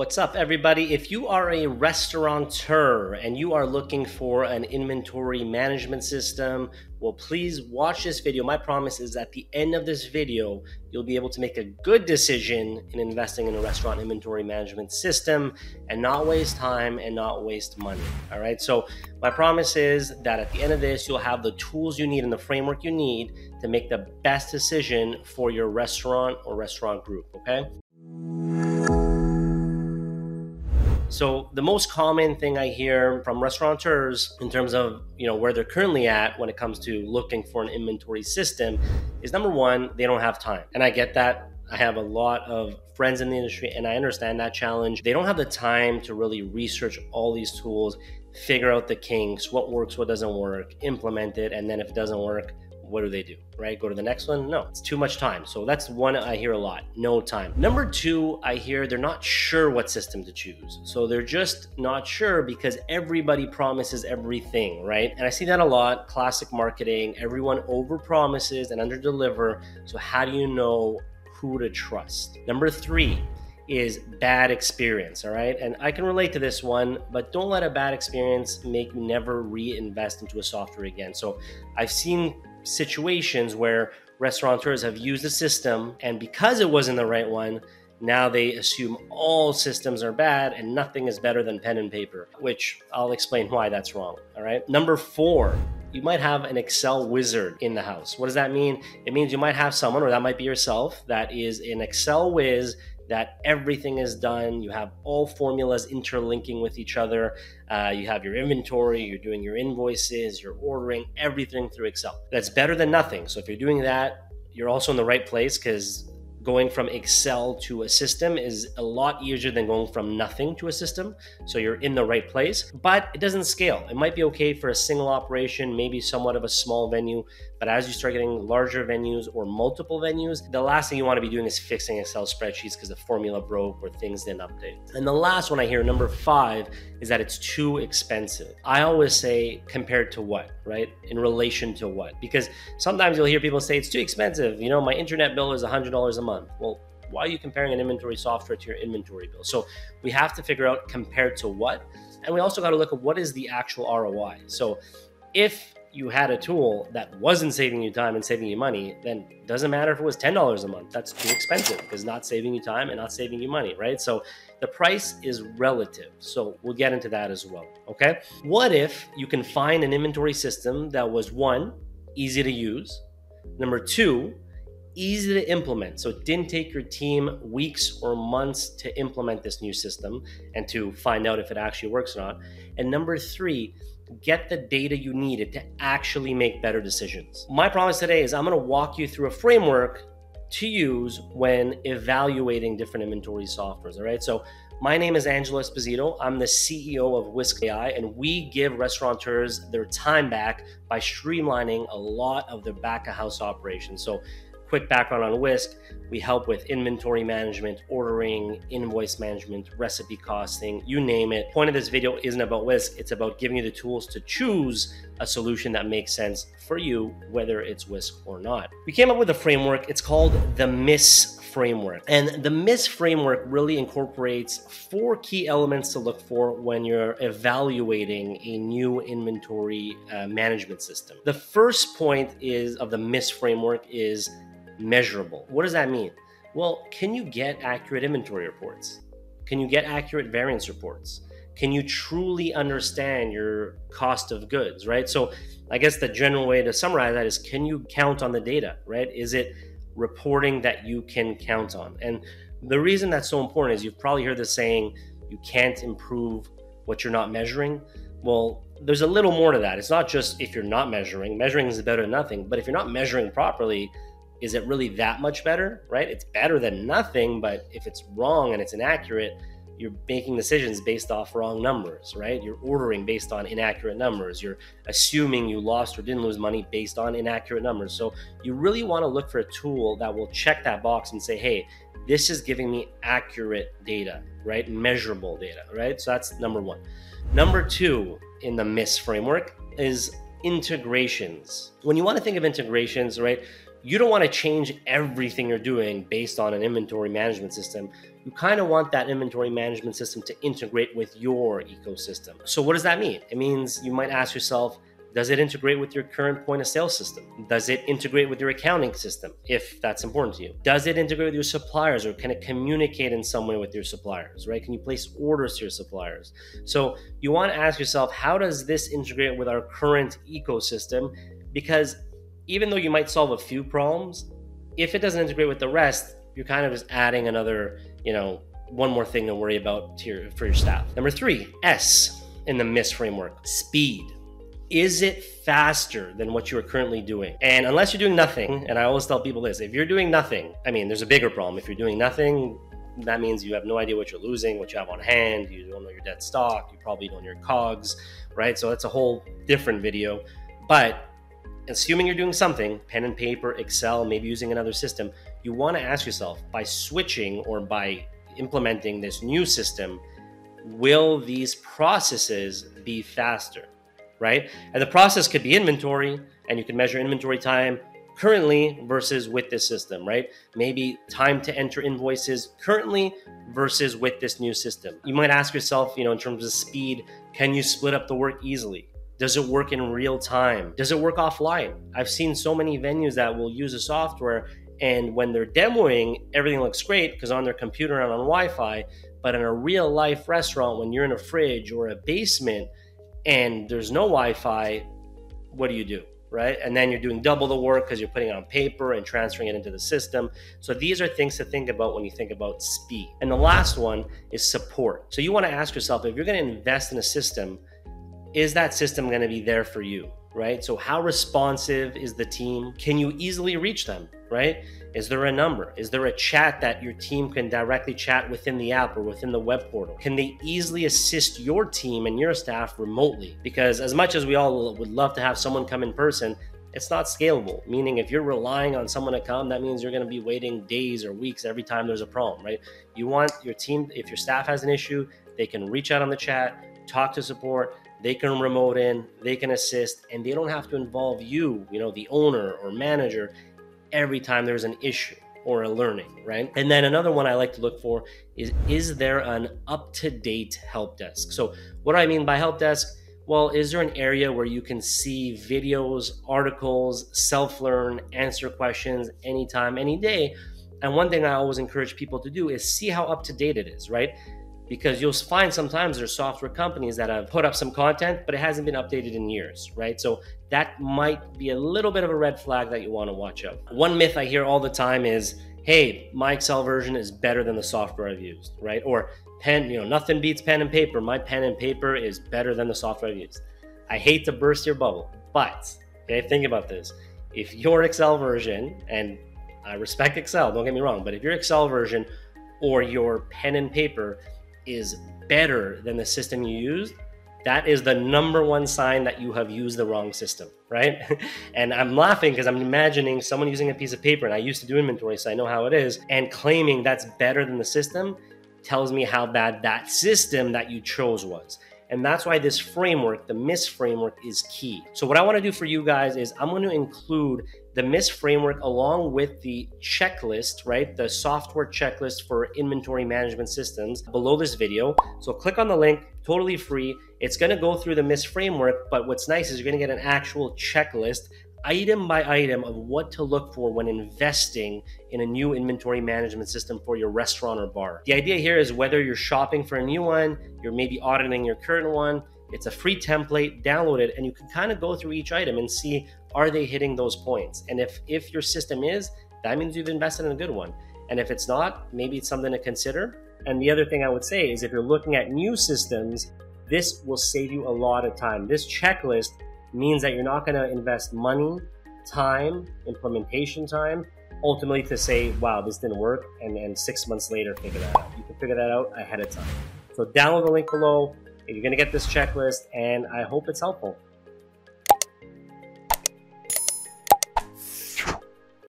What's up, everybody? If you are a restaurateur and you are looking for an inventory management system, well, please watch this video. My promise is at the end of this video, you'll be able to make a good decision in investing in a restaurant inventory management system and not waste time and not waste money. All right. So, my promise is that at the end of this, you'll have the tools you need and the framework you need to make the best decision for your restaurant or restaurant group. Okay. So the most common thing I hear from restaurateurs in terms of you know where they're currently at when it comes to looking for an inventory system is number one they don't have time, and I get that. I have a lot of friends in the industry, and I understand that challenge. They don't have the time to really research all these tools, figure out the kinks, what works, what doesn't work, implement it, and then if it doesn't work, what do they do? Right? Go to the next one? No, it's too much time. So that's one I hear a lot no time. Number two, I hear they're not sure what system to choose. So they're just not sure because everybody promises everything, right? And I see that a lot classic marketing. Everyone over promises and under deliver. So how do you know who to trust? Number three, is bad experience, all right? And I can relate to this one, but don't let a bad experience make you never reinvest into a software again. So I've seen situations where restaurateurs have used a system and because it wasn't the right one, now they assume all systems are bad and nothing is better than pen and paper, which I'll explain why that's wrong. All right. Number four, you might have an Excel wizard in the house. What does that mean? It means you might have someone, or that might be yourself, that is an Excel whiz that everything is done. You have all formulas interlinking with each other. Uh, you have your inventory, you're doing your invoices, you're ordering everything through Excel. That's better than nothing. So if you're doing that, you're also in the right place because going from Excel to a system is a lot easier than going from nothing to a system. So you're in the right place, but it doesn't scale. It might be okay for a single operation, maybe somewhat of a small venue, but as you start getting larger venues or multiple venues, the last thing you want to be doing is fixing Excel spreadsheets because the formula broke or things didn't update. And the last one I hear, number five, is that it's too expensive. I always say compared to what, right? In relation to what? Because sometimes you'll hear people say it's too expensive. You know, my internet bill is $100 a month. Well, why are you comparing an inventory software to your inventory bill? So we have to figure out compared to what. And we also got to look at what is the actual ROI. So if you had a tool that wasn't saving you time and saving you money, then doesn't matter if it was $10 a month. That's too expensive because not saving you time and not saving you money, right? So the price is relative. So we'll get into that as well. Okay. What if you can find an inventory system that was one, easy to use, number two, easy to implement. So it didn't take your team weeks or months to implement this new system and to find out if it actually works or not. And number three, get the data you needed to actually make better decisions. My promise today is I'm going to walk you through a framework to use when evaluating different inventory softwares. All right. So my name is Angelo Esposito. I'm the CEO of WISK AI, and we give restaurateurs their time back by streamlining a lot of their back of house operations. So quick background on WISK, we help with inventory management, ordering, invoice management, recipe costing, you name it. Point of this video isn't about WISK, it's about giving you the tools to choose a solution that makes sense for you, whether it's WISK or not. We came up with a framework, it's called the MISS framework. And the MISS framework really incorporates four key elements to look for when you're evaluating a new inventory uh, management system. The first point is of the MISS framework is measurable. What does that mean? Well, can you get accurate inventory reports? Can you get accurate variance reports? Can you truly understand your cost of goods, right? So, I guess the general way to summarize that is can you count on the data, right? Is it reporting that you can count on? And the reason that's so important is you've probably heard the saying, you can't improve what you're not measuring. Well, there's a little more to that. It's not just if you're not measuring, measuring is better than nothing, but if you're not measuring properly, is it really that much better, right? It's better than nothing, but if it's wrong and it's inaccurate, you're making decisions based off wrong numbers, right? You're ordering based on inaccurate numbers. You're assuming you lost or didn't lose money based on inaccurate numbers. So you really want to look for a tool that will check that box and say, hey, this is giving me accurate data, right? Measurable data, right? So that's number one. Number two in the MISS framework is integrations. When you want to think of integrations, right? You don't want to change everything you're doing based on an inventory management system. you kind of want that inventory management system to integrate with your ecosystem. So, what does that mean? It means you might ask yourself, does it integrate with your current point of sale system? Does it integrate with your accounting system if that's important to you? Does it integrate with your suppliers or can it communicate in some way with your suppliers, right? Can you place orders to your suppliers? So you want to ask yourself, how does this integrate with our current ecosystem? Because even though you might solve a few problems, if it doesn't integrate with the rest, you're kind of just adding another, you know, one more thing to worry about to your, for your staff. Number three, S in the MISS framework, speed is it faster than what you are currently doing? And unless you're doing nothing, and I always tell people this if you're doing nothing, I mean, there's a bigger problem. If you're doing nothing, that means you have no idea what you're losing, what you have on hand, you don't know your dead stock, you probably don't know your COGS, right? So that's a whole different video. But assuming you're doing something, pen and paper, Excel, maybe using another system, you want to ask yourself by switching or by implementing this new system, will these processes be faster? right? And the process could be inventory, and you can measure inventory time currently versus with this system, right? Maybe time to enter invoices currently versus with this new system. You might ask yourself, you know, in terms of speed, can you split up the work easily? Does it work in real time? Does it work offline? I've seen so many venues that will use a software and when they're demoing, everything looks great because on their computer and on Wi Fi. But in a real life restaurant, when you're in a fridge or a basement, and there's no Wi-Fi, what do you do? Right. And then you're doing double the work because you're putting it on paper and transferring it into the system. So these are things to think about when you think about speed. And the last one is support. So you want to ask yourself if you're going to invest in a system, is that system going to be there for you? Right. So how responsive is the team? Can you easily reach them? Right is there a number? Is there a chat that your team can directly chat within the app or within the web portal? Can they easily assist your team and your staff remotely? Because as much as we all would love to have someone come in person, it's not scalable. Meaning, if you're relying on someone to come, that means you're going to be waiting days or weeks every time there's a problem, right? You want your team, if your staff has an issue, they can reach out on the chat, talk to support, they can remote in, they can assist, and they don't have to involve you, you know, the owner or manager every time there's an issue or a learning, right? And then another one I like to look for is is there an up to date help desk? So, what do I mean by help desk? Well, is there an area where you can see videos, articles, self learn, answer questions anytime, any day? And one thing I always encourage people to do is see how up to date it is, right? Because you'll find sometimes there's software companies that have put up some content, but it hasn't been updated in years, right? So that might be a little bit of a red flag that you want to watch out. One myth I hear all the time is, hey, my Excel version is better than the software I've used, right? Or pen, you know, nothing beats pen and paper. My pen and paper is better than the software I've used. I hate to burst your bubble, but okay, think about this. If your Excel version, and I respect Excel, don't get me wrong, but if your Excel version or your pen and paper is better than the system you used, that is the number one sign that you have used the wrong system, right? and I'm laughing because I'm imagining someone using a piece of paper, and I used to do inventory, so I know how it is, and claiming that's better than the system tells me how bad that system that you chose was. And that's why this framework, the MISS framework, is key. So, what I want to do for you guys is I'm going to include the MISS framework along with the checklist, right? The software checklist for inventory management systems below this video. So, click on the link, totally free. It's going to go through the MISS framework, but what's nice is you're going to get an actual checklist item by item of what to look for when investing in a new inventory management system for your restaurant or bar. The idea here is whether you're shopping for a new one, you're maybe auditing your current one, it's a free template, download it, and you can kind of go through each item and see are they hitting those points? And if if your system is, that means you've invested in a good one. And if it's not, maybe it's something to consider. And the other thing I would say is if you're looking at new systems, this will save you a lot of time. This checklist means that you're not going to invest money, time, implementation time, ultimately to say, wow, this didn't work, and then six months later figure that out. You can figure that out ahead of time. So download the link below. You're going to get this checklist, and I hope it's helpful.